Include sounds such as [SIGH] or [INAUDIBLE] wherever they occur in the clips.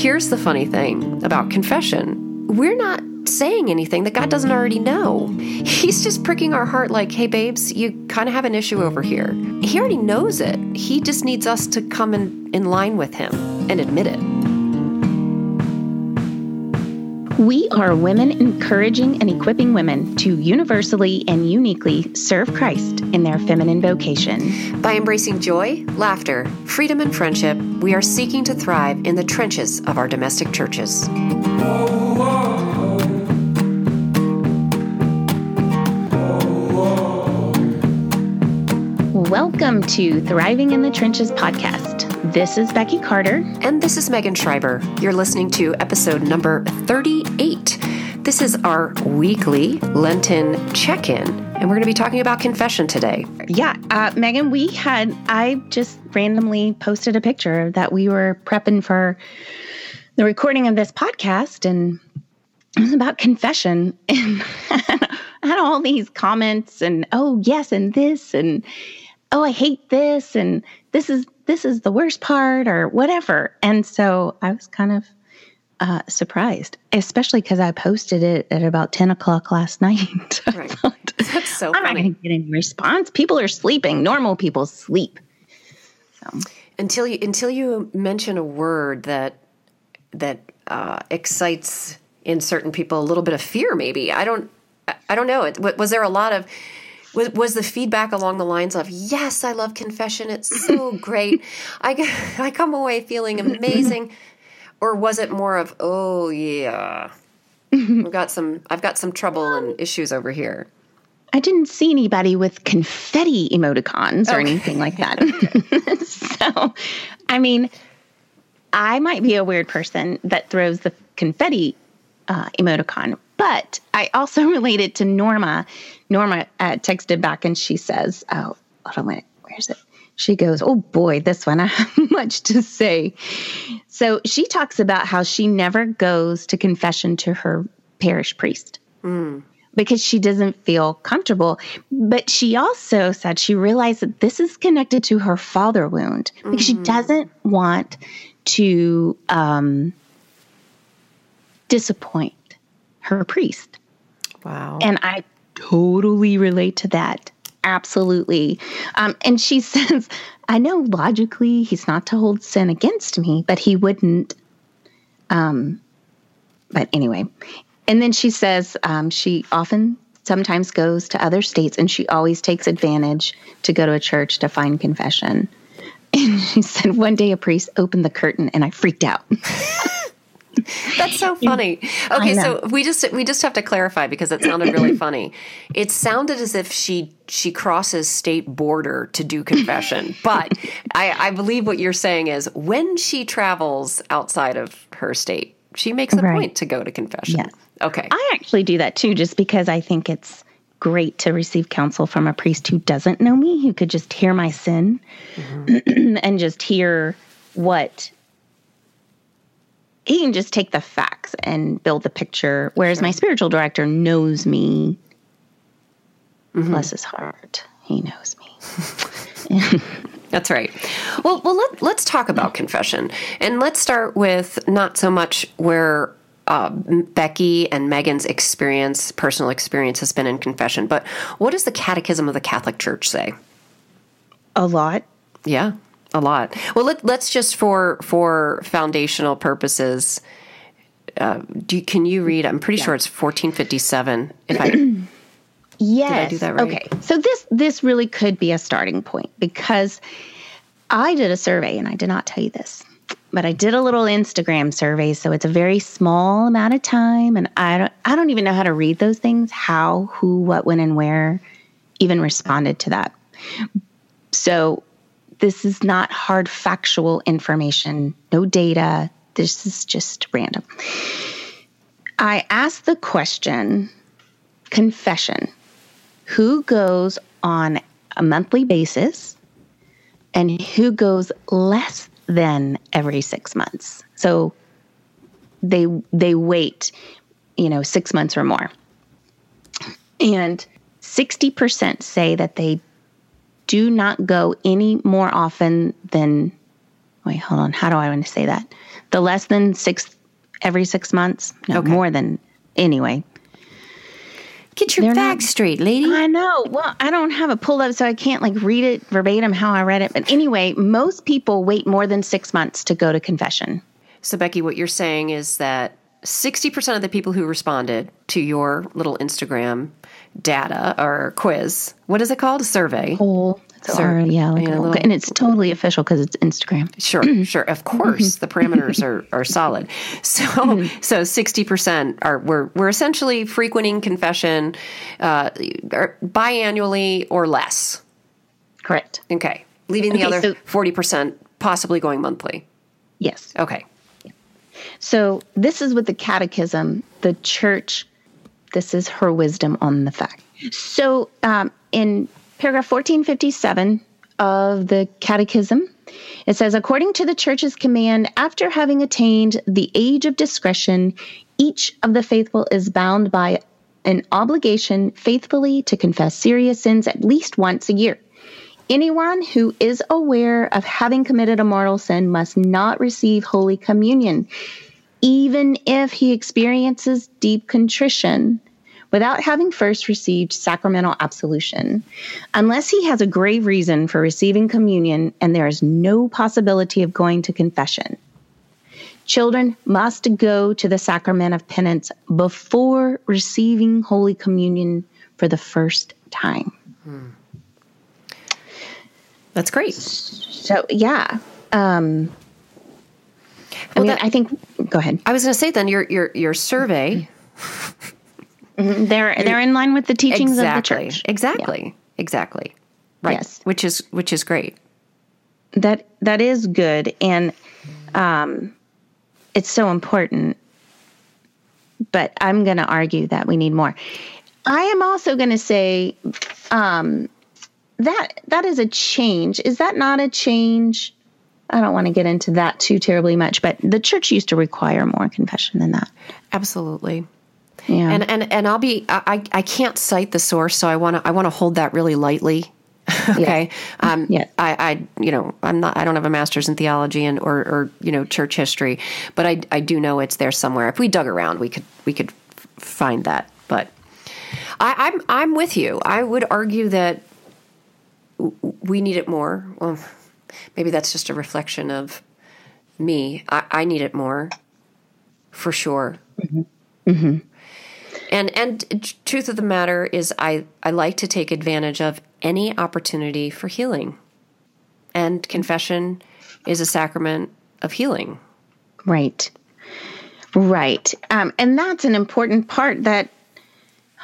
here's the funny thing about confession we're not saying anything that God doesn't already know. He's just pricking our heart like, hey, babes, you kind of have an issue over here. He already knows it. He just needs us to come in, in line with Him and admit it. We are women encouraging and equipping women to universally and uniquely serve Christ in their feminine vocation. By embracing joy, laughter, freedom, and friendship, we are seeking to thrive in the trenches of our domestic churches. Welcome to Thriving in the Trenches podcast. This is Becky Carter. And this is Megan Schreiber. You're listening to episode number 38. This is our weekly Lenten check in, and we're going to be talking about confession today. Yeah, uh, Megan, we had, I just randomly posted a picture that we were prepping for the recording of this podcast, and it was about confession. [LAUGHS] And I had all these comments, and oh, yes, and this, and oh i hate this and this is this is the worst part or whatever. And so i was kind of uh, surprised especially because i posted it at about 10 o'clock last [LAUGHS] night. [LAUGHS] Right. [LAUGHS] that's so i'm funny. not going to get any response. People are sleeping. Normal people sleep. So. until you until you mention a word that that uh, excites in certain people a little bit of fear maybe. I don't i don't know. It, was there a lot of was, was the feedback along the lines of yes i love confession. It's so [LAUGHS] great. I [LAUGHS] i come away feeling amazing. Or was it more of oh yeah i've got some i've got some trouble and issues over here. I didn't see anybody with confetti emoticons or okay. anything like that. [LAUGHS] so, I mean, I might be a weird person that throws the confetti uh, emoticon, but I also related to Norma Norma uh, texted back and she says, Oh, hold on, wait, where's it? She goes, Oh boy, this one, [LAUGHS] I have much to say. So she talks about how she never goes to confession to her parish priest. Mm. Because she doesn't feel comfortable. But she also said she realized that this is connected to her father wound because mm. she hmm. doesn't want to um, disappoint her priest. Wow. And I totally relate to that. Absolutely. Um, and she [LAUGHS] says, I know logically he's not to hold sin against me, but he wouldn't. Um, but anyway. And then she says um, she often sometimes goes to other states and she always takes advantage to go to a church to find confession. [LAUGHS] And she said, one day a priest opened the curtain and I freaked out. [LAUGHS] [LAUGHS] That's so funny. Okay, so we just we just have to clarify because it sounded really [CLEARS THROAT] funny. It sounded as if she she crosses state border to do confession, but I, I believe what you're saying is when she travels outside of her state, she makes a right. point to go to confession. Yes. Okay. I actually do that too, just because I think it's great to receive counsel from a priest who doesn't know me, who could just hear my sin mm-hmm. [CLEARS THROAT] and just hear what he can just take the facts and build the picture. Whereas sure. my spiritual director knows me. Mm-hmm. Bless his heart, he knows me. [LAUGHS] That's right. Well, well, let, let's talk about confession, and let's start with not so much where uh, Becky and Megan's experience, personal experience, has been in confession, but what does the Catechism of the Catholic Church say? A lot. Yeah a lot. Well, let, us just for for foundational purposes. Uh, do can you read? I'm pretty yeah. sure it's 1457. If I yes, [CLEARS THROAT] did I do that right? Okay, so this this really could be a starting point because I did a survey and I did not tell you this, but I did a little Instagram survey. So it's a very small amount of time, and I don't I don't even know how to read those things. How, who, what, when, and where even responded to that. So this is not hard factual information, no data. This is just random. I asked the question confession who goes on a monthly basis and who goes less than every six months. So they they wait, you know, six months or more. And 60% say that they do not go any more often than wait, hold on. How do I want to say that? The less than six every six months. No, Okay. more than anyway. Get your facts straight, lady. I know. Well, I don't have it pulled up, so I can't like read it verbatim how I read it. But anyway, most people wait more than six months to go to confession. So, Becky, what you're saying is that 60% of the people who responded to your little Instagram data or quiz, what is it called? A survey. Sir, or, yeah, like little- and it's totally official because it's Instagram. [CLEARS THROAT] Sure, sure. Of course, the parameters are, [LAUGHS] are solid. So, so sixty percent are we're we're essentially frequenting confession, uh, biannually or less. Correct. Okay, leaving the Okay, other so- forty percent possibly going monthly. Yes. Okay, So this is with the catechism, the church, this is her wisdom on the fact. So um, in paragraph 1457 of the catechism, it says, according to the church's command, after having attained the age of discretion, each of the faithful is bound by an obligation faithfully to confess serious sins at least once a year. Anyone who is aware of having committed a mortal sin must not receive Holy Communion, even if he experiences deep contrition without having first received sacramental absolution, unless he has a grave reason for receiving communion and there is no possibility of going to confession. Children must go to the sacrament of penance before receiving Holy Communion for the first time. that's great. So, yeah. Um, I Well, mean, that- I think, go ahead. I was going to say then your your your survey [LAUGHS] They're, they're in line with the teachings exactly of the church. exactly. Exactly. Right. Yes. which is which is great. that that is good. And um it's so important. But i'm going to argue that we need more. I am also going to say um that that is a change. Is that not a change i don't want to get into that too terribly much but the church used to require more confession than that Absolutely. yeah And and and I'll be I I can't cite the source, so I want to I want to hold that really lightly. [LAUGHS] okay. Um, Yeah. I, I you know I'm not I don't have a master's in theology and or or you know church history, but I I do know it's there somewhere. If we dug around, we could we could find that. But I, I'm I'm with you. I would argue that we need it more. Well, maybe that's just a reflection of me. I, I need it more, for sure. And and truth of the matter is, I I like to take advantage of any opportunity for healing, and confession is a sacrament of healing. Right. Right. Um, and that's an important part that,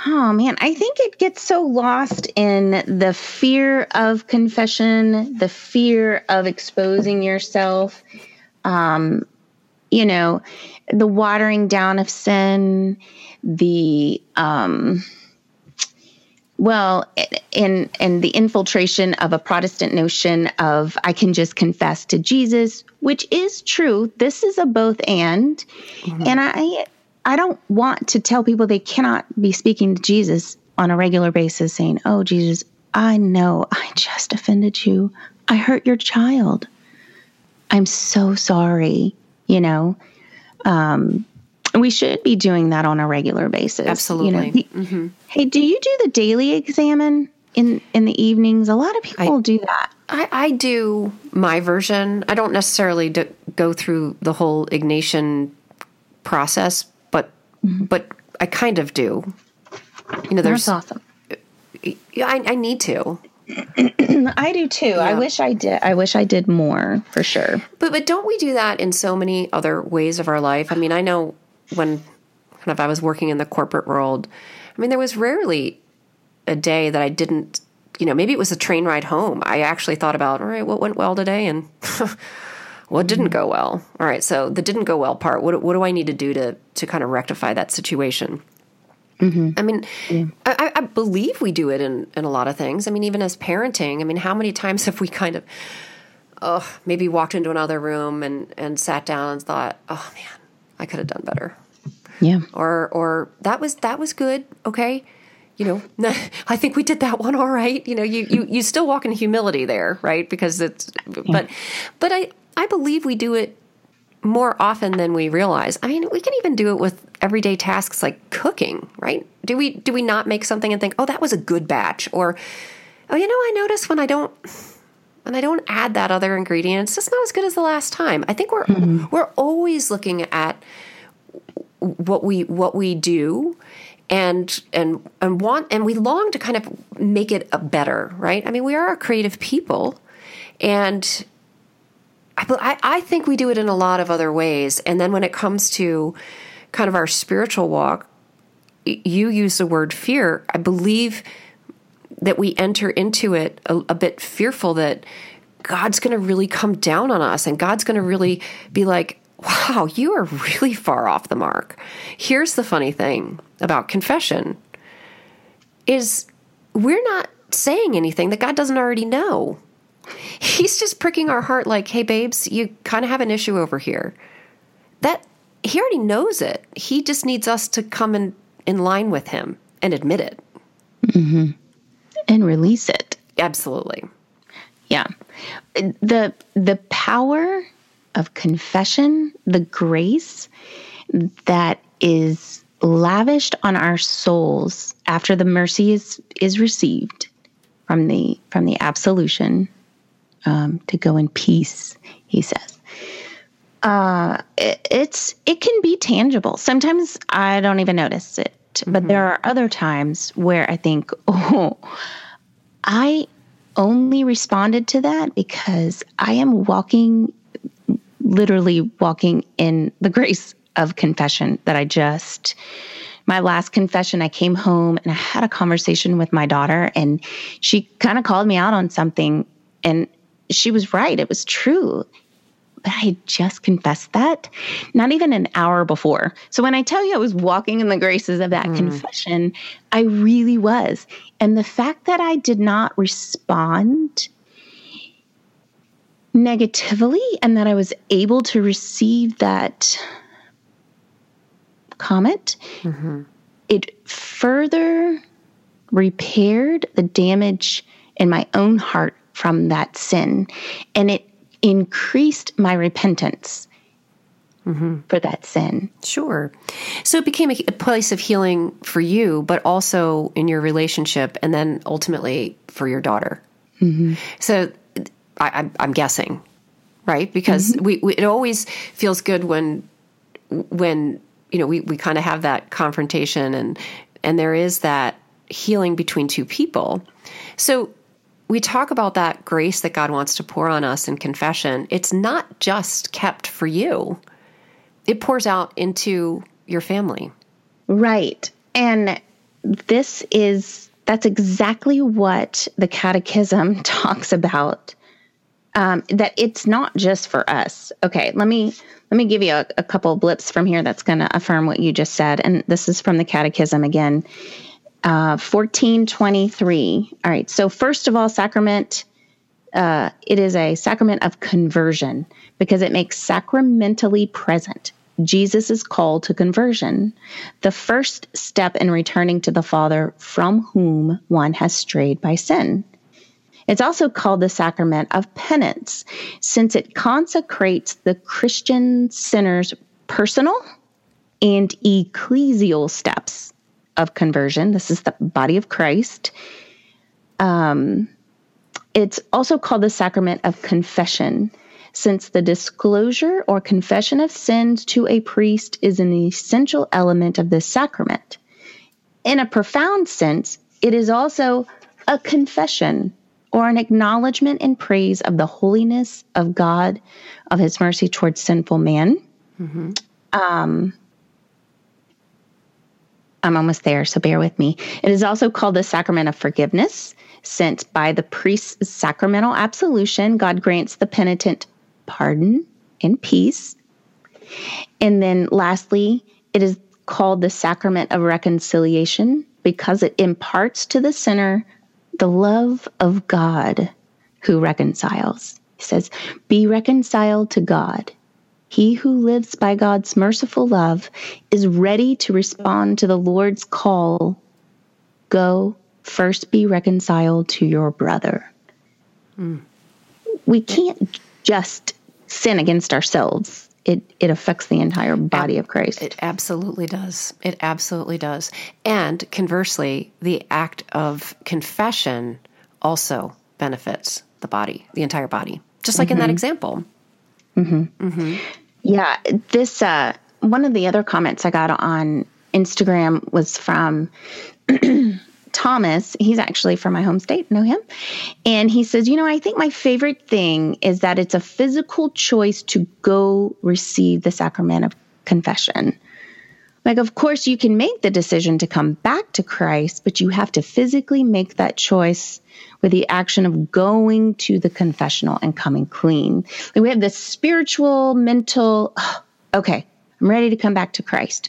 oh man, I think it gets so lost in the fear of confession, the fear of exposing yourself, um, you know, the watering down of sin, the, um, well, in in the infiltration of a Protestant notion of I can just confess to Jesus, which is true. This is a both and, and I I don't want to tell people they cannot be speaking to Jesus on a regular basis, saying, "Oh Jesus, I know I just offended you. I hurt your child. I'm so sorry." You know, um, we should be doing that on a regular basis. You know, Absolutely. the- Hey, do you do the daily examen in in the evenings? A lot of people do that. I, I do my version. I don't necessarily do, go through the whole Ignatian process, but I kind of do. You know, That's there's awesome. yeah, I, I need to. [CLEARS THROAT] I do too. I wish I did. I wish I did more for sure. But but don't we do that in so many other ways of our life? I mean, I know when kind of I was working in the corporate world, I mean, there was rarely a day that I didn't, you know, maybe it was a train ride home. I actually thought about, all right, what went well today and [LAUGHS] what didn't go well. All right, so the didn't go well part. What what do I need to do to to kind of rectify that situation? Mm-hmm. I mean, I, I believe we do it in, in a lot of things. I mean, even as parenting, I mean, how many times [LAUGHS] have we kind of, oh, maybe walked into another room and, and sat down and thought, oh man, I could have done better. Yeah. Or, or that was, that was good. Okay. You know, [LAUGHS] I think we did that one all right. You know, you, you, you still walk in humility there, right? Because it's, but, but I, I believe we do it more often than we realize. I mean, we can even do it with everyday tasks like cooking, right? Do we do we not make something and think, "Oh, that was a good batch," or "Oh, you know, I notice when I don't when I don't add that other ingredient, it's just not as good as the last time." I think we're mm-hmm. we're always looking at what we what we do and and and want and we long to kind of make it a better, right? I mean, we are a creative people, and I, I think we do it in a lot of other ways. And then when it comes to kind of our spiritual walk, you use the word fear. I believe that we enter into it a, a bit fearful that God's going to really come down on us and God's going to really be like, wow, you are really far off the mark. Here's the funny thing about confession is we're not saying anything that God doesn't already know. He's just pricking our heart like, "Hey babes, you kind of have an issue over here." That he already knows it. He just needs us to come in in line with him and admit it. hmm And release it. Absolutely. Yeah. The the power of confession, the grace that is lavished on our souls after the mercy is is received from the from the absolution um, to go in peace he says uh, it, it's it can be tangible sometimes i don't even notice it mm-hmm. but there are other times where i think [LAUGHS] oh i only responded to that because i am walking literally walking in the grace of confession that I just my last confession, I came home and I had a conversation with my daughter, and she kind of called me out on something. And she was right, it was true. But I had just confessed that not even an hour before. So when I tell you I was walking in the graces of that mm. confession, I really was. And the fact that I did not respond negatively and that I was able to receive that comment, mm-hmm. it further repaired the damage in my own heart from that sin. And it increased my repentance mm-hmm. for that sin. Sure. So it became a, a place of healing for you, but also in your relationship and then ultimately for your daughter. Mm-hmm. So I, am guessing, right? Because mm-hmm. we, we, it always feels good when when you know we, we kind of have that confrontation and and there is that healing between two people. So we talk about that grace that God wants to pour on us in confession. It's not just kept for you. It pours out into your family. Right. And this is that's exactly what the catechism [LAUGHS] talks about um, that it's not just for us. Okay, let me let me give you a, a couple blips from here that's going to affirm what you just said, and this is from the Catechism again, uh, fourteen twenty three. All right, so first of all, sacrament. Uh, it is a sacrament of conversion because it makes sacramentally present Jesus' call to conversion, the first step in returning to the Father from whom one has strayed by sin. It's also called the sacrament of penance, since it consecrates the Christian sinner's personal and ecclesial steps of conversion. This is the body of Christ. Um, it's also called the sacrament of confession, since the disclosure or confession of sins to a priest is an essential element of this sacrament. In a profound sense, it is also a confession or an acknowledgement and praise of the holiness of God, of his mercy towards sinful man. Mm-hmm. Um, I'm almost there, so bear with me. It is also called the sacrament of forgiveness, since by the priest's sacramental absolution, God grants the penitent pardon and peace. And then lastly, it is called the sacrament of reconciliation because it imparts to the sinner the love of God who reconciles. He says, Be reconciled to God. He who lives by God's merciful love is ready to respond to the Lord's call Go, first be reconciled to your brother. Mm. We can't just sin against ourselves, it, it affects the entire body of Christ. It absolutely does. It absolutely does. And conversely, the act of confession also benefits the body, the entire body, just like mm-hmm. in that mm-hmm. example. Mm-hmm. Mm-hmm. Yeah, this uh, one of the other comments I got on Instagram was from [CLEARS THROAT] Thomas, he's actually from my home state, know him. And he says, You know, I think my favorite thing is that it's a physical choice to go receive the sacrament of confession. Like, of course, you can make the decision to come back to Christ, but you have to physically make that choice with the action of going to the confessional and coming clean. Like we have this spiritual, mental, oh, [SIGHS] okay, I'm ready to come back to Christ.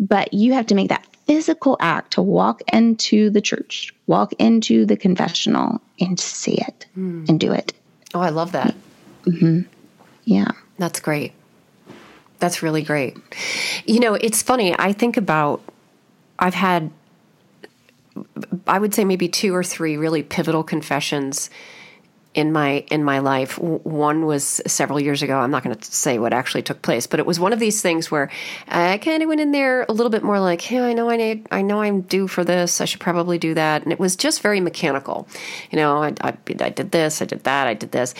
But you have to make that physical act to walk into the church, walk into the confessional and see it mm. and do it. Oh, I love that. Mm-hmm. Yeah. That's great. That's really great. You know, it's funny. I think about, I've had, I would say maybe two or three really pivotal confessions in my in my life. One was several years ago. I'm not going to say what actually took place, but it was one of these things where I kind of went in there a little bit more like, "Hey, I know I need, I know I'm due for this. I should probably do that." And it was just very mechanical. You know, I, I, I did this, I did that, I did this,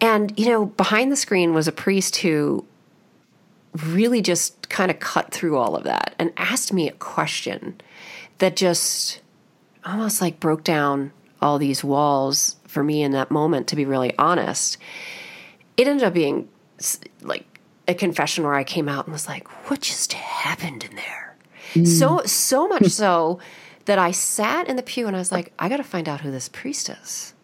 and you know, behind the screen was a priest who really just kind of cut through all of that and asked me a question that just almost like broke down all these walls for me in that moment, to be really honest. It ended up being like a confession where I came out and was like, what just happened in there? Mm. So, so much so that I sat in the pew and I was like, I got to find out who this priest is.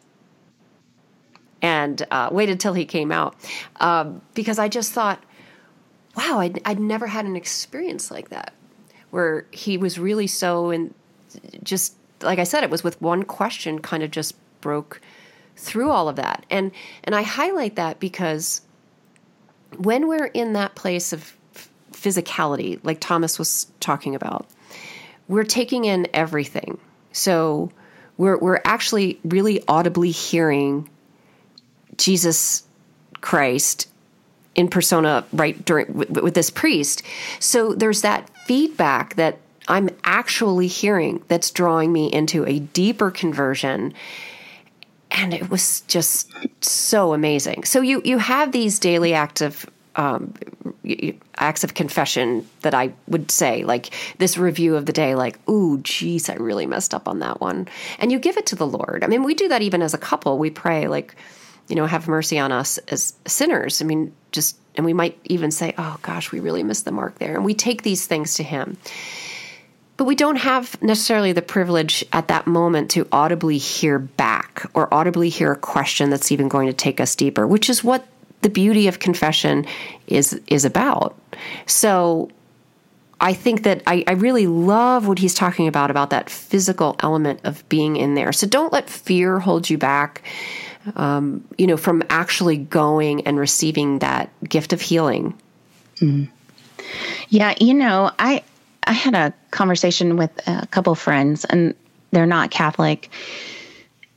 And uh, waited till he came out um, because I just thought, wow, I'd, I'd never had an experience like that where he was really so and just like I said, it was with one question kind of just broke through all of that. And and I highlight that because when we're in that place of physicality, like Thomas was talking about, we're taking in everything. So we're we're actually really audibly hearing Jesus Christ in persona right during with, with this priest. So there's that feedback that I'm actually hearing that's drawing me into a deeper conversion and it was just so amazing. So you you have these daily acts of um, acts of confession that I would say, like this review of the day, like, ooh, geez, I really messed up on that one. And you give it to the Lord. I mean, we do that even as a couple. We pray, like, you know, have mercy on us as sinners. I mean, just, and we might even say, oh gosh, we really missed the mark there. And we take these things to Him. But we don't have necessarily the privilege at that moment to audibly hear back or audibly hear a question that's even going to take us deeper, which is what the beauty of confession is is about. So I think that I, I, really love what he's talking about about that physical element of being in there. So don't let fear hold you back, um, you know, from actually going and receiving that gift of healing. Mm. Yeah, you know, I I had a conversation with a couple friends, and they're not Catholic.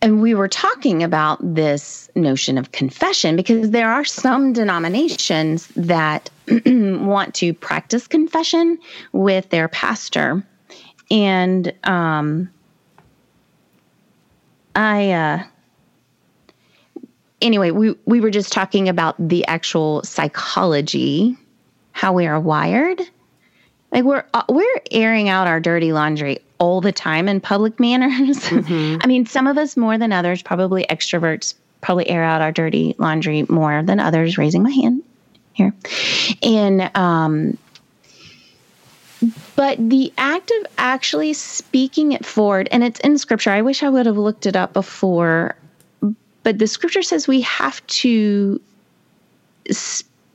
And we were talking about this notion of confession because there are some denominations that [CLEARS THROAT] want to practice confession with their pastor. And um, I, uh, anyway, we, we were just talking about the actual psychology, how we are wired like we're uh, we're airing out our dirty laundry all the time in public [LAUGHS] manners. Mm-hmm. I mean, some of us more than others, probably extroverts, probably air out our dirty laundry more than others. Raising my hand here, and um, but the act of actually speaking it forward, and it's in scripture. I wish I would have looked it up before, but the scripture says we have to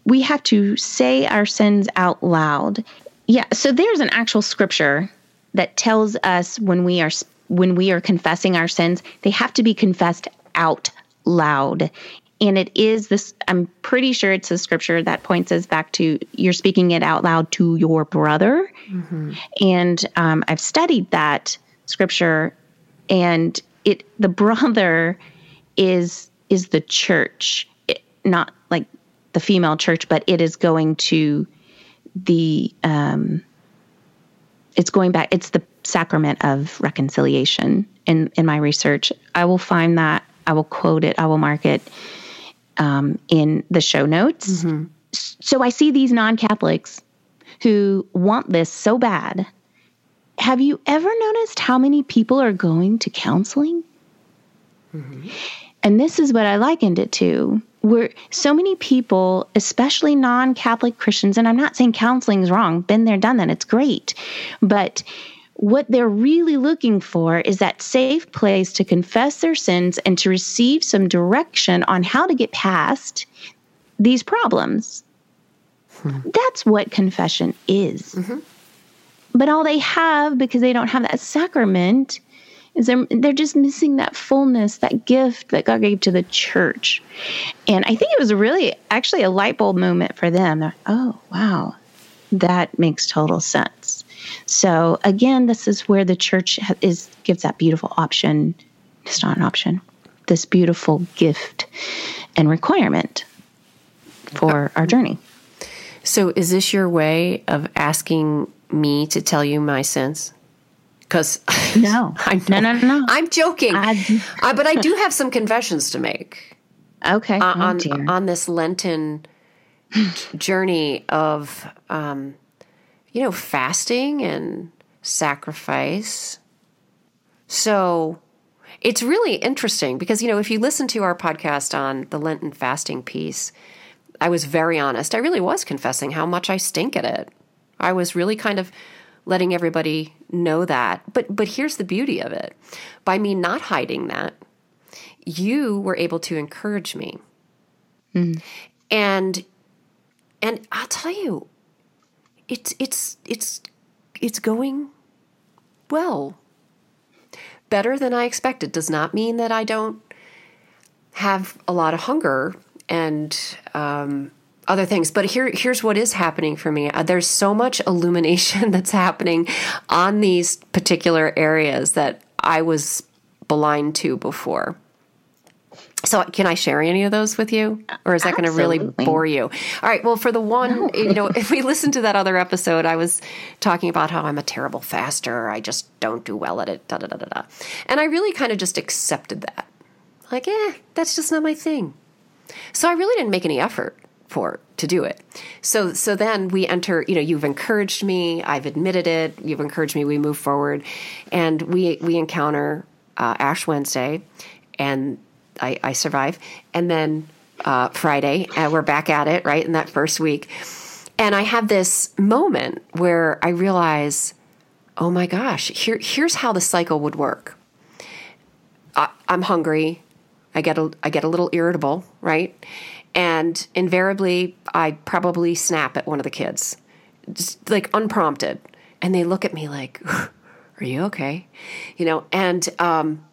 we have to say our sins out loud yeah, so there's an actual scripture that tells us when we are when we are confessing our sins, they have to be confessed out loud. And it is this I'm pretty sure it's a scripture that points us back to you're speaking it out loud to your brother. Mm-hmm. And um, I've studied that scripture and it the brother is is the church, it, not like the female church, but it is going to the um, it's going back. It's the sacrament of reconciliation. In in my research, I will find that. I will quote it. I will mark it um, in the show notes. Mm-hmm. So I see these non Catholics who want this so bad. Have you ever noticed how many people are going to counseling? Mm-hmm. And this is what I likened it to. Where so many people, especially non Catholic Christians, and I'm not saying counseling is wrong, been there, done that, it's great. But what they're really looking for is that safe place to confess their sins and to receive some direction on how to get past these problems. Hmm. That's what confession is. Mm-hmm. But all they have, because they don't have that sacrament, is they're, they're just missing that fullness, that gift that God gave to the church. And I think it was really actually a light bulb moment for them. Like, oh, wow, that makes total sense. So again, this is where the church is gives that beautiful option. It's not an option. This beautiful gift and requirement for uh, our journey. So, is this your way of asking me to tell you my sins? Because [LAUGHS] no, I'm no, no, no. I'm joking, I, uh, but I do have some confessions to make. Okay, uh, oh, on dear. on this Lenten [SIGHS] journey of, um, you know, fasting and sacrifice. So, it's really interesting because you know if you listen to our podcast on the Lenten fasting piece I was very honest. I really was confessing how much I stink at it. I was really kind of letting everybody know that. But but here's the beauty of it. By me not hiding that, you were able to encourage me. Mm. And and I'll tell you, it's it's it's it's going well. Better than I expected does not mean that I don't have a lot of hunger and um, other things. But here, here's what is happening for me. Uh, there's so much illumination [LAUGHS] that's happening on these particular areas that I was blind to before. So, can I share any of those with you, or is that going to really bore you? All right. Well, for the one, no. you know, [LAUGHS] if we listen to that other episode, I was talking about how I'm a terrible faster. I just don't do well at it. Da da da da da. And I really kind of just accepted that. Like, eh, that's just not my thing. So I really didn't make any effort for to do it. So so then we enter, you know, you've encouraged me, I've admitted it, you've encouraged me, we move forward and we we encounter uh, Ash Wednesday and I, I survive. And then uh, Friday, and we're back at it, right, in that first week. And I have this moment where I realize, oh my gosh, here, here's how the cycle would work. I, I'm hungry. I get a I get a little irritable, right? And invariably, I probably snap at one of the kids, just like unprompted, and they look at me like, "Are you okay?" You know, and um,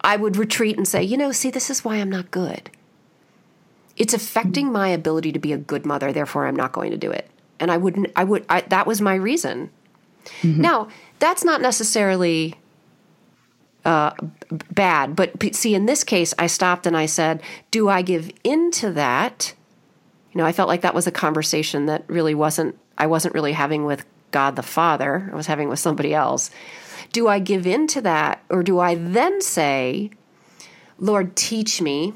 I would retreat and say, "You know, see, this is why I'm not good. It's affecting my ability to be a good mother. Therefore, I'm not going to do it." And I wouldn't. I would. I, that was my reason. Mm-hmm. Now, that's not necessarily uh, bad. But see, in this case, I stopped and I said, Do I give in to that? You know, I felt like that was a conversation that really wasn't, I wasn't really having with God the Father, I was having with somebody else. Do I give in to that? Or do I then say, Lord, teach me,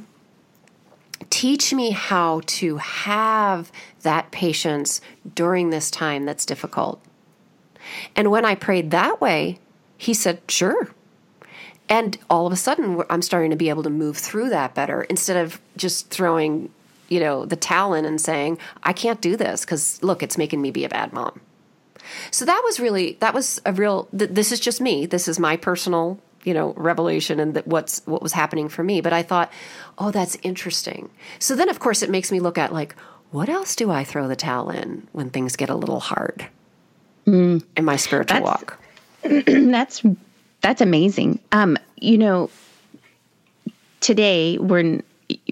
teach me how to have that patience during this time that's difficult? And when I prayed that way, he said, Sure, and all of a sudden i'm starting to be able to move through that better instead of just throwing you know the towel in and saying i can't do this because look it's making me be a bad mom. So that was really that was a real th- this is just me. This is my personal you know revelation and that what's what was happening for me. But i thought oh that's interesting. So then of course it makes me look at like what else do i throw the towel in when things get a little hard mm. in my spiritual that's, walk? [CLEARS THROAT] that's that's amazing. Um, you know, today we're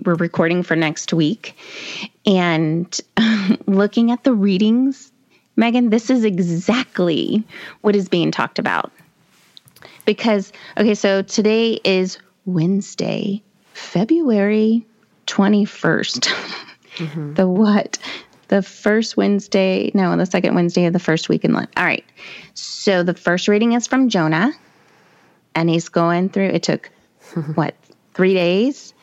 we're recording for next week, and [LAUGHS] looking at the readings, Megan, this is exactly what is being talked about. Because okay, so today is Wednesday, February twenty first. [LAUGHS] Mm-hmm. The what? The first Wednesday, no, the second Wednesday of the first week in Lent. All right. So the first reading is from Jonah, and he's going through, it took [LAUGHS] what, three days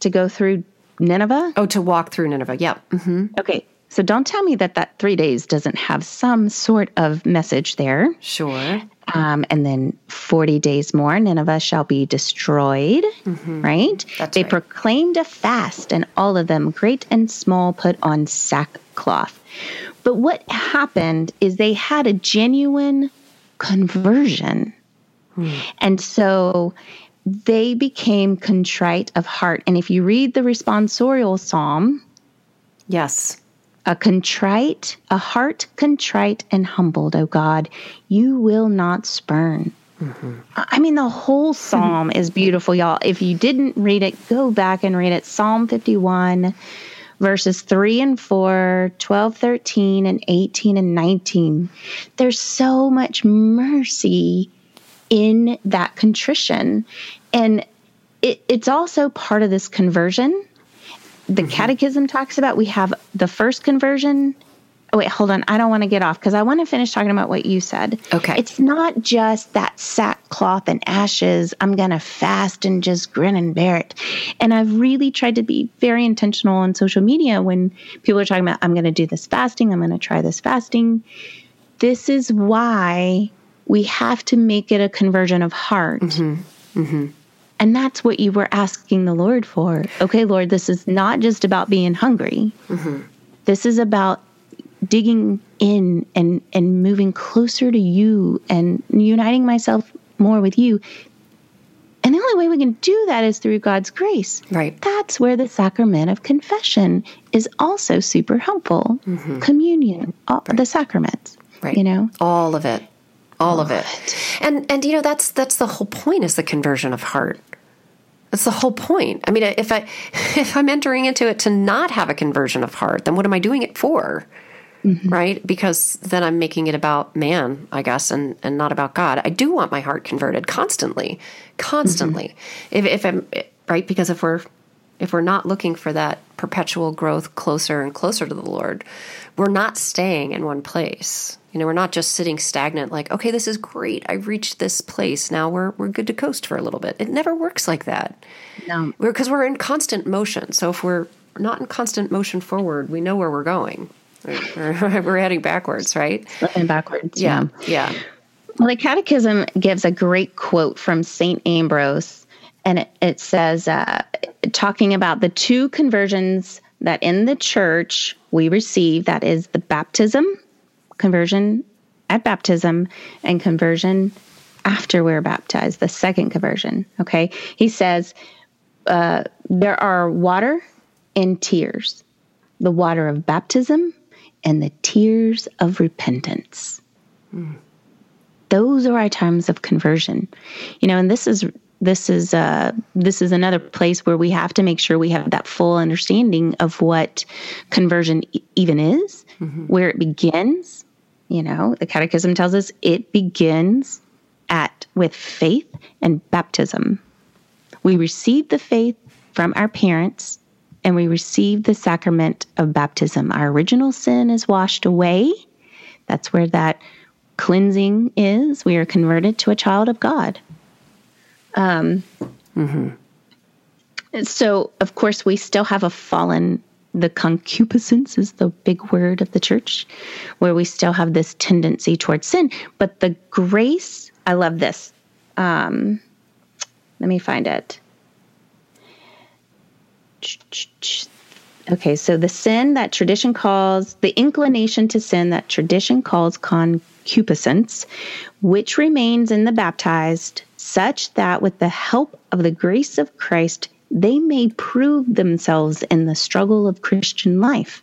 to go through Nineveh? Oh, to walk through Nineveh. Yeah. Mm-hmm. Okay. So don't tell me that that three days doesn't have some sort of message there. Sure. Um, and then 40 days more, Nineveh shall be destroyed, mm-hmm. right? That's they right. proclaimed a fast, and all of them, great and small, put on sackcloth. But what happened is they had a genuine conversion. Hmm. And so they became contrite of heart. And if you read the responsorial psalm, yes, a contrite, a heart contrite and humbled, O God, you will not spurn. Mm-hmm. I mean, the whole psalm is beautiful, y'all. If you didn't read it, go back and read it. Psalm 51, verses 3 and 4, 12, 13, and 18 and 19. There's so much mercy in that contrition. And it, it's also part of this conversion. The mm-hmm. catechism talks about we have the first conversion. Oh wait hold on. I don't want to get off because i want to finish talking about what you said. Okay. It's not just that sackcloth and ashes i'm gonna fast and just grin and bear it. And i've really tried to be very intentional on social media when people are talking about i'm gonna do this fasting i'm gonna try this fasting. This is why we have to make it a conversion of heart mm-hmm. Mm-hmm and that's what you were asking the Lord for. Okay, Lord, this is not just about being hungry. Mm-hmm. This is about digging in and and moving closer to you and uniting myself more with you. And the only way we can do that is through God's grace. Right. That's where the sacrament of confession is also super helpful. Mm-hmm. Communion, all, right. the sacraments. Right. You know, all of it all of it. And and you know that's that's the whole point is the conversion of heart. That's the whole point. I mean if i [LAUGHS] if i'm entering into it to not have a conversion of heart then what am i doing it for? Mm-hmm. right? Because then i'm making it about man i guess and and not about god. I do want my heart converted constantly constantly. Mm-hmm. if, if i'm right? Because if we're if we're not looking for that perpetual growth closer and closer to the lord we're not staying in one place you know, we're not just sitting stagnant like, okay, this is great. I've reached this place. Now we're we're good to coast for a little bit. It never works like that. No. Because we're, we're in constant motion. So if we're not in constant motion forward, we know where we're going. We're, we're heading backwards, right? Looking backwards. Yeah. Yeah. Well, the Catechism gives a great quote from St. Ambrose, and it, it says, uh, talking about the two conversions that in the church we receive that is the baptism conversion at baptism and conversion after we're baptized, the second conversion. Okay. He says uh, there are water and tears the water of baptism and the tears of repentance. Mm. Those are our times of conversion. You know, and this is this is uh, this is another place where we have to make sure we have that full understanding of what conversion e- even is, mm-hmm. where it begins, you know, the catechism tells us it begins at with faith and baptism. We receive the faith from our parents and we receive the sacrament of baptism. Our original sin is washed away. That's where that cleansing is. We are converted to a child of God. Um, mm-hmm. So, of course, we still have a fallen the concupiscence is the big word of the church, where we still have this tendency towards sin. But the grace, I love this. Um, let me find it. Okay, so the sin that tradition calls, the inclination to sin that tradition calls concupiscence, which remains in the baptized, such that with the help of the grace of Christ, they may prove themselves in the struggle of Christian life.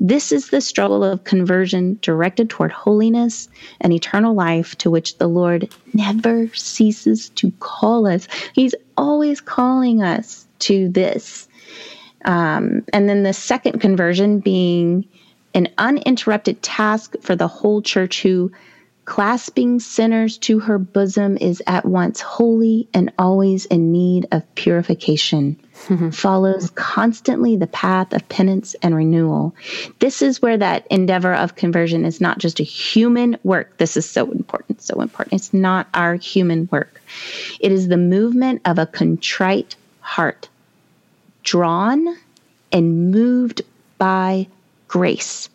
This is the struggle of conversion directed toward holiness and eternal life to which the Lord never ceases to call us. He's always calling us to this. Um, and then the second conversion being an uninterrupted task for the whole church who clasping sinners to her bosom is at once holy and always in need of purification, [LAUGHS] follows constantly the path of penance and renewal. This is where that endeavor of conversion is not just a human work. This is so important, so important. It's not our human work, it is the movement of a contrite heart, drawn and moved by grace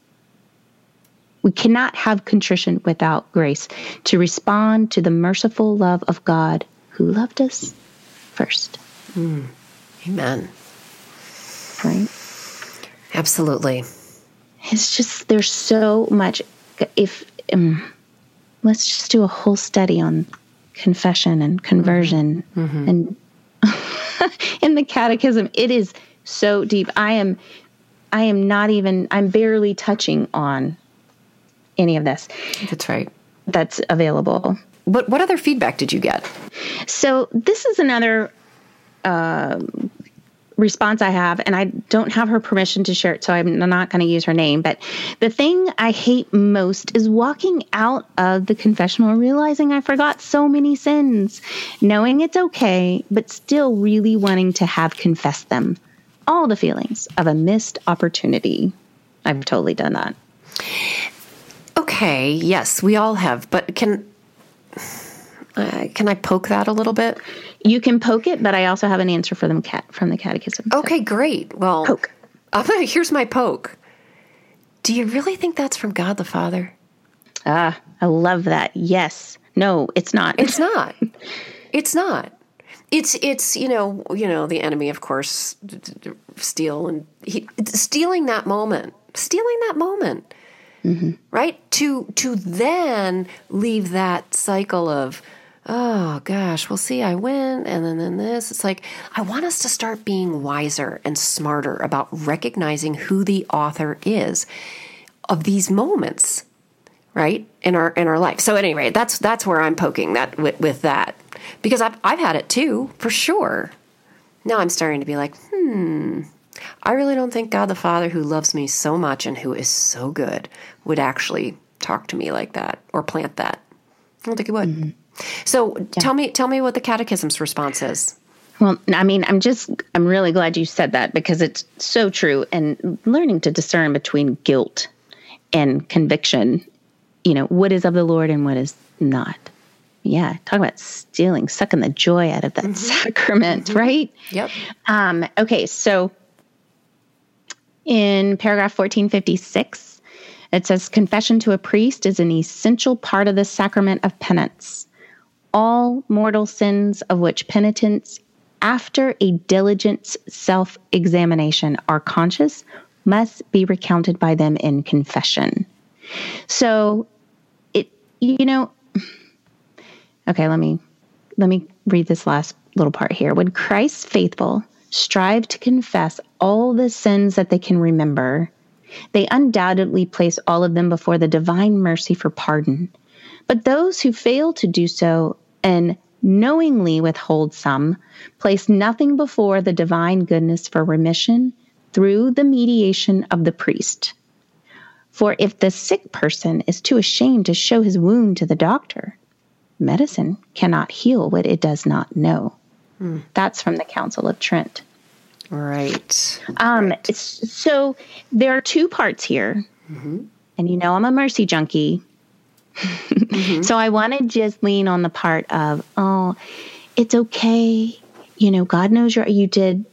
we cannot have contrition without grace to respond to the merciful love of God who loved us first. Mm. Amen. Right? Absolutely. It's just, there's so much. If, um, let's just do a whole study on confession and conversion mm-hmm. and [LAUGHS] in the catechism it is so deep i am i am not even i'm barely touching on any of this. That's right. That's available. But what other feedback did you get? So this is another uh, response I have, and I don't have her permission to share it, so I'm not going to use her name. But the thing I hate most is walking out of the confessional realizing I forgot so many sins, knowing it's okay, but still really wanting to have confessed them. All the feelings of a missed opportunity. I've totally done that. Okay, yes, we all have, but can uh, can I poke that a little bit? You can poke it, but I also have an answer for them cat from the catechism. Okay, great. Well, poke. Gonna, [LAUGHS] here's my poke. Do you really think that's from God the Father? Ah, I love that. Yes. No, it's not. It's [LAUGHS] not. it's not. It's it's you know you know the enemy of course steal and he, stealing that moment, stealing that moment mm-hmm. right? To to then leave that cycle of oh gosh, well see, I win, and then then this. It's like I want us to start being wiser and smarter about recognizing who the author is of these moments, right in our in our life. So anyway, that's that's where I'm poking that with, with that because I've I've had it too for sure. Now I'm starting to be like, hmm, I really don't think God the Father, who loves me so much and who is so good, would actually talk to me like that or plant that. I don't think he would. Mm-hmm. So yeah. tell me, tell me what the Catechism's response is. Well, I mean, I'm just, I'm really glad you said that because it's so true. And learning to discern between guilt and conviction, you know, what is of the Lord and what is not. Yeah, talk about stealing, sucking the joy out of that mm-hmm. sacrament, mm-hmm. right? Yep. Um, okay, so in paragraph 1456, it says confession to a priest is an essential part of the sacrament of penance. All mortal sins of which penitents, after a diligent self examination, are conscious must be recounted by them in confession. So, it, you know, okay, let me let me read this last little part here. When Christ's faithful strive to confess all the sins that they can remember, they undoubtedly place all of them before the divine mercy for pardon. But those who fail to do so and knowingly withhold some place nothing before the divine goodness for remission through the mediation of the priest. For if the sick person is too ashamed to show his wound to the doctor, medicine cannot heal what it does not know. Mm. That's from the Council of Trent. Right. Um, right. So there are two parts here. Mm-hmm. And you know, I'm a mercy junkie. mm-hmm. [LAUGHS] So I want to just lean on the part of, oh, it's okay. You know, God knows you you did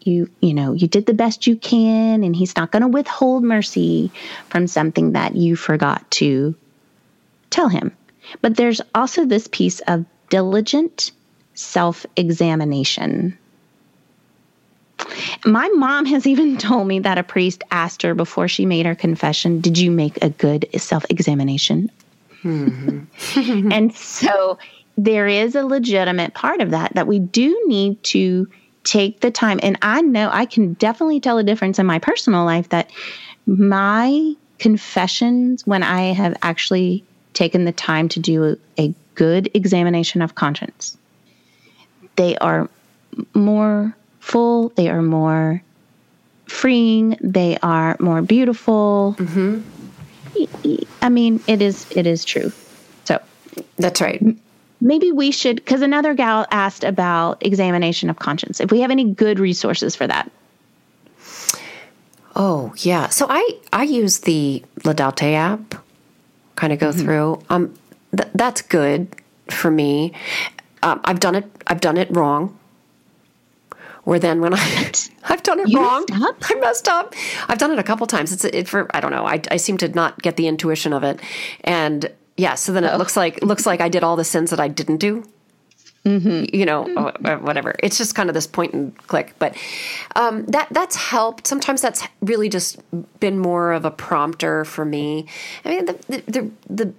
you you know you did the best you can and he's not going to withhold mercy from something that you forgot to tell him but there's also this piece of diligent self examination. My mom has even [LAUGHS] told me that a priest asked her before she made her confession, Did you make a good self examination? Mm-hmm. [LAUGHS] and so there is a legitimate part of that that we do need to take the time. And I know I can definitely tell a difference in my personal life that my confessions, when I have actually taken the time to do a, a good examination of conscience, they are more full, they are more freeing, they are more beautiful. Mm-hmm. I mean, it is it is true. So that's right. Maybe we should, because another gal asked about examination of conscience. If we have any good resources for that. Oh yeah. So I I use the Laudate app. Kind of go mm-hmm. through. Um, th- that's good for me. Um, I've done it. I've done it wrong. Or then when I [LAUGHS] I've done it you wrong, messed I messed up. I've done it a couple times. It's it for I don't know. I I seem to not get the intuition of it, and yeah. So then it oh. looks like looks like I did all the sins that I didn't do. Mm-hmm. You know, mm-hmm. whatever. It's just kind of this point and click, but um, that that's helped. Sometimes that's really just been more of a prompter for me. I mean, the the, the, the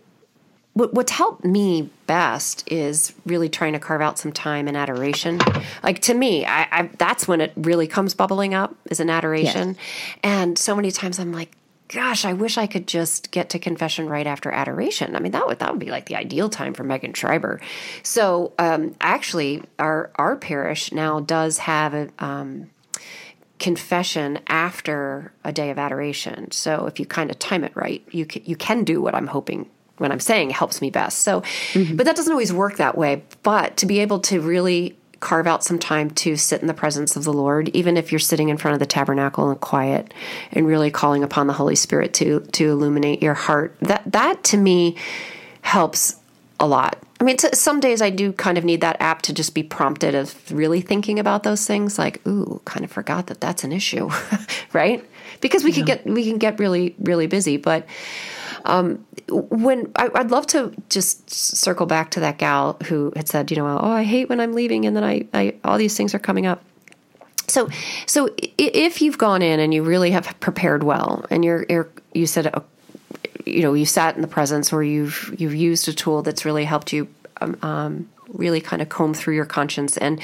what's helped me best is really trying to carve out some time in adoration. Like to me, I, I that's when it really comes bubbling up is an adoration. Yes. And so many times I'm like, gosh, I wish I could just get to confession right after adoration. I mean, that would that would be like the ideal time for Megan Schreiber. So um, actually, our our parish now does have a. Um, confession after a day of adoration. So if you kind of time it right, you can, you can do what I'm hoping when I'm saying helps me best. So, mm-hmm. but that doesn't always work that way. But to be able to really carve out some time to sit in the presence of the Lord, even if you're sitting in front of the tabernacle and quiet and really calling upon the Holy Spirit to to illuminate your heart. That that to me helps a lot. I mean, some days I do kind of need that app to just be prompted of really thinking about those things. Like, ooh, kind of forgot that that's an issue, [LAUGHS] right? Because we yeah. can get we can get really really busy, but um, when I, would love to just circle back to that gal who had said, you know, oh, I hate when I'm leaving, and then I, I all these things are coming up. So, so if you've gone in and you really have prepared well, and you're, you're you said, uh, you know, you sat in the presence, or you've you've used a tool that's really helped you. Um, um, really kind of comb through your conscience and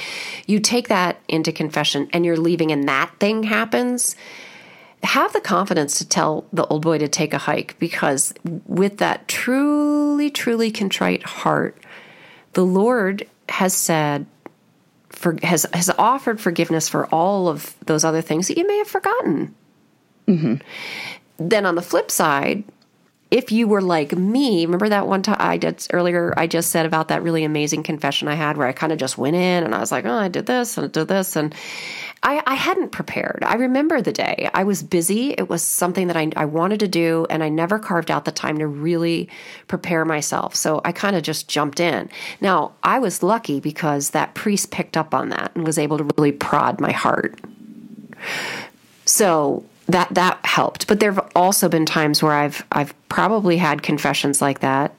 you take that into confession and you're leaving and that thing happens have the confidence to tell the old boy to take a hike because with that truly, truly contrite heart, the Lord has said, for, has has offered forgiveness for all of those other things that you may have forgotten. Mm-hmm. Then on the flip side, if you were like me, remember that one time I did earlier, I just said about that really amazing confession I had where I kind of just went in and I was like, oh, I did this and I did this. And I, I hadn't prepared. I remember the day. I was busy. It was something that I, I wanted to do, and I never carved out the time to really prepare myself. So I kind of just jumped in. Now, I was lucky because that priest picked up on that and was able to really prod my heart. So that that helped. But there have also been times where I've I've probably had confessions like that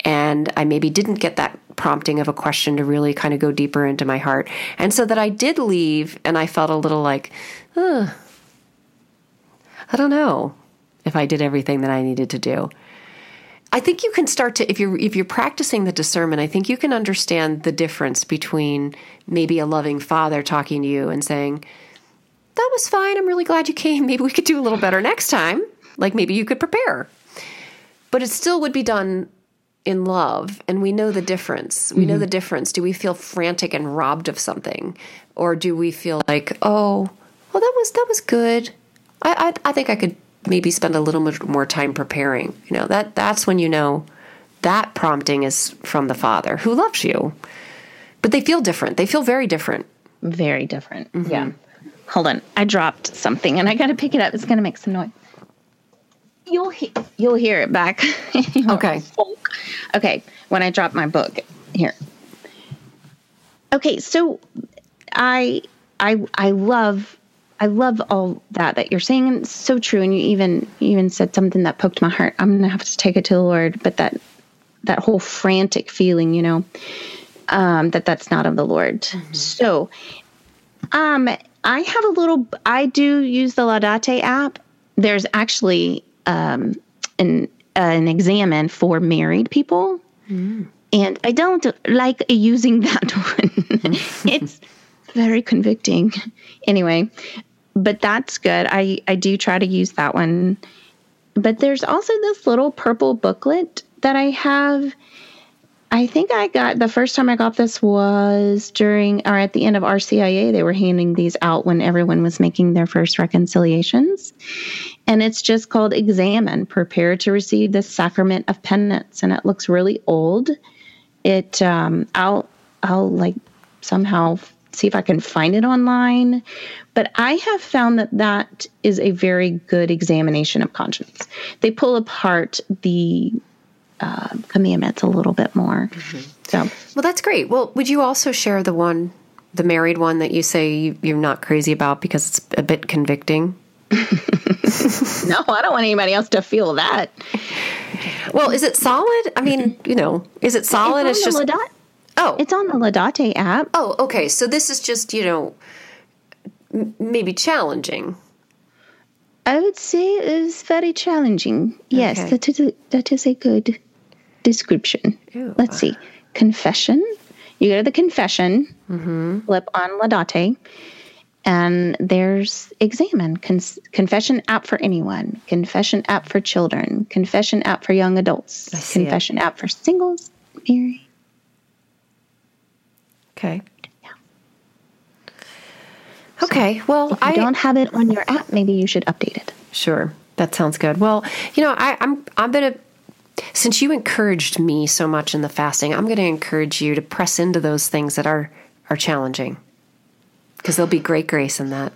and I maybe didn't get that prompting of a question to really kind of go deeper into my heart. And so that I did leave and I felt a little like, I don't know if I did everything that I needed to do. I think you can start to if you're if you're practicing the discernment, I think you can understand the difference between maybe a loving father talking to you and saying, "That was fine. I'm really glad you came. [LAUGHS] Maybe we could do a little better next time. Like maybe you could prepare." But it still would be done in love and we know the difference. We mm-hmm. know the difference. Do we feel frantic and robbed of something? Or do we feel like, oh, well that was that was good. I I, I think I could maybe spend a little bit more time preparing. You know, that that's when you know that prompting is from the Father who loves you. But they feel different. They feel very different. Very different. Mm-hmm. Yeah. Hold on. I dropped something and I got to pick it up. It's going to make some noise you'll he- you'll hear it back. [LAUGHS] okay. Okay. When I drop my book here. Okay, so I I I love I love all that that you're saying, and it's so true. And you even you even said something that poked my heart. I'm gonna have to take it to the Lord, but that that whole frantic feeling, you know, um, that that's not of the Lord. Mm-hmm. So, um, I have a little. I do use the Laudate app. There's actually um, an an examen for married people, mm. and I don't like using that [LAUGHS] one. [LAUGHS] it's very convicting. Anyway, but that's good. I I do try to use that one. But there's also this little purple booklet that I have. I think I got the first time I got this was during or at the end of RCIA. They were handing these out when everyone was making their first reconciliations. and it's just called Examine Prepare to Receive the Sacrament of Penance. And it looks really old. It, um, I'll, I'll like somehow see if I can find it online. But I have found that that is a very good examination of conscience. They pull apart the uh, commandments a little bit more. Mm-hmm. So, well, that's great. Well, would you also share the one, the married one that you say you're not crazy about because it's a bit convicting? [LAUGHS] no, I don't want anybody else to feel that. Well, is it solid? I mean, you know, is it solid? It's, it's just oh, it's on the Laudate app. Oh, okay. So this is just you know maybe challenging. I would say it is very challenging. Yes, okay. that is a, that is a good description. Ew. Let's see. Confession. You go to the confession, mm-hmm. flip on Laudate, and there's Examen, Con- confession app for anyone, confession app for children, confession app for young adults, confession it. app for singles, married. Okay. Yeah. Okay. Well, if you I don't have it on your app, maybe you should update it. Sure. That sounds good. Well, you know, I, I'm I'm gonna since you encouraged me so much in the fasting, I'm going to encourage you to press into those things that are are challenging because there'll be great grace in that.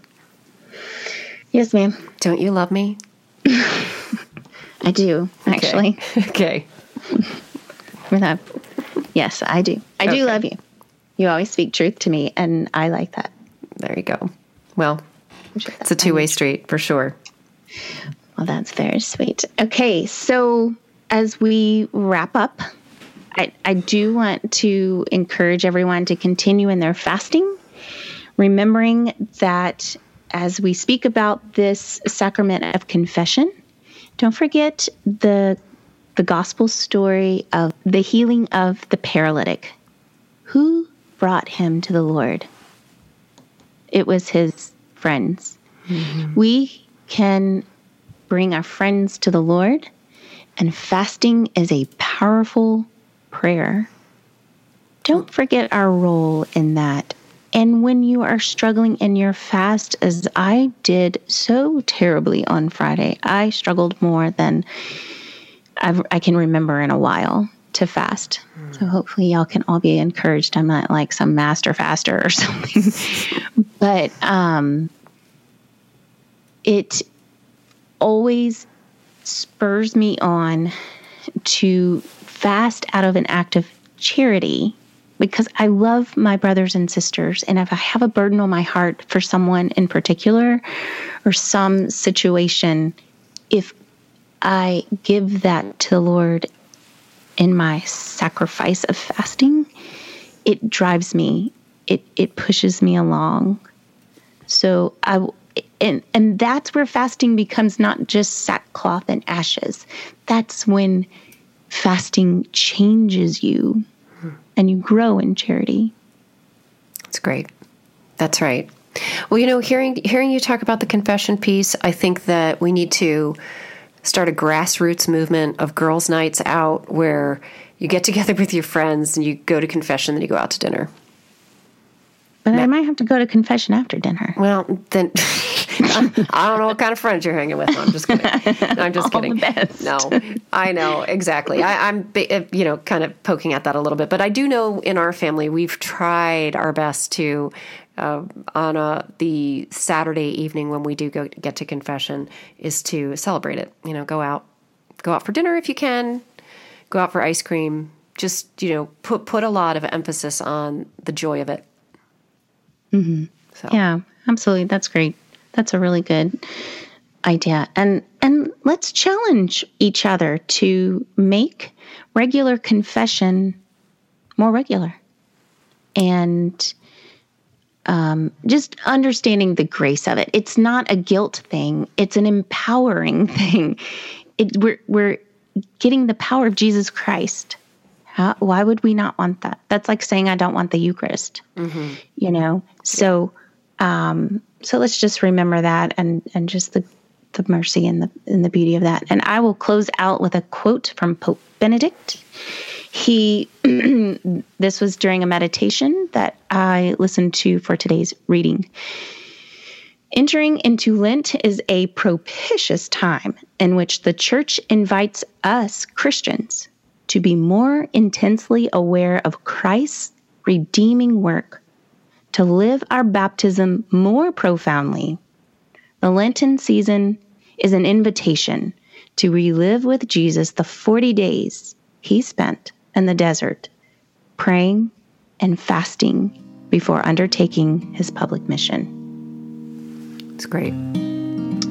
Yes, ma'am. Don't you love me? [LAUGHS] I do, actually. [LAUGHS] Okay. That. Yes, I do. I okay. do love you. You always speak truth to me, and I like that. There you go. Well, it's a two way street for sure. Well, that's very sweet. Okay, so as we wrap up, I, I do want to encourage everyone to continue in their fasting, remembering that as we speak about this sacrament of confession, don't forget the the gospel story of the healing of the paralytic. Who brought him to the Lord? It was his friends. Mm-hmm. We can bring our friends to the Lord and fasting is a powerful prayer. Don't forget our role in that. And when you are struggling in your fast, as I did so terribly on Friday, I struggled more than I've, i can remember in a while to fast. So hopefully, y'all can all be encouraged. I'm not like some master faster or [LAUGHS] something, but um, it always spurs me on to fast out of an act of charity because I love my brothers and sisters. And if I have a burden on my heart for someone in particular or some situation, if I give that to the Lord in my sacrifice of fasting, it drives me, it, it pushes me along. So I, and and that's where fasting becomes not just sackcloth and ashes. That's when fasting changes you and you grow in charity. That's great. That's right. Well you know hearing hearing you talk about the confession piece i think that we need to start a grassroots movement of girls nights out where you get [LAUGHS] together with your friends and you go to confession then you go out to dinner. But I might have to go to confession after dinner. Well, then [LAUGHS] I don't know what kind of friends you're hanging with. I'm just kidding. No, I'm just [LAUGHS] kidding. No, I know exactly. I, am you know kind of poking at that a little bit, but I do know in our family we've tried our best to. Uh, on a, the Saturday evening when we do go get to confession, is to celebrate it. You know, go out, go out for dinner if you can, go out for ice cream. Just you know, put put a lot of emphasis on the joy of it Mm-hmm. So. Yeah, absolutely. That's great. That's a really good idea. And and let's challenge each other to make regular confession more regular. And um, just understanding the grace of it. It's not a guilt thing. It's an empowering [LAUGHS] thing. It, we're we're getting the power of Jesus Christ how, why would we not want that? That's like saying I don't want the Eucharist. Mm-hmm. You know. So, um, so let's just remember that, and and just the the mercy and the and the beauty of that. And I will close out with a quote from Pope Benedict. He, [CLEARS THROAT] this was during a meditation that I listened to for today's reading. Entering into Lent is a propitious time in which the church invites us, Christians, to be more intensely aware of Christ's redeeming work, to live our baptism more profoundly. The Lenten season is an invitation to relive with Jesus the 40 days he spent in the desert, praying and fasting before undertaking his public mission. It's great.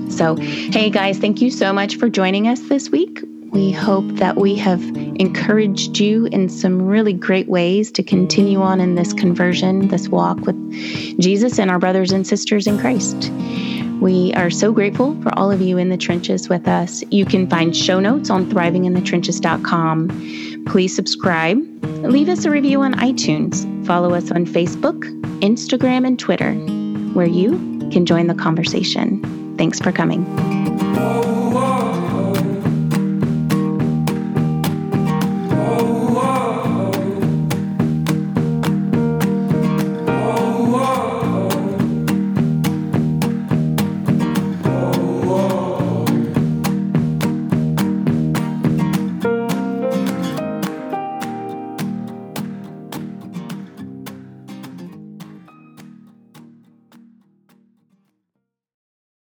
So, hey guys, thank you so much for joining us this week. We hope that we have encouraged you in some really great ways to continue on in this conversion, this walk with Jesus and our brothers and sisters in Christ. We are so grateful for all of you in the trenches with us. You can find show notes on thrivinginthetrenches.com. Please subscribe. Leave us a review on iTunes. Follow us on Facebook, Instagram, and Twitter, where you can join the conversation. Thanks for coming.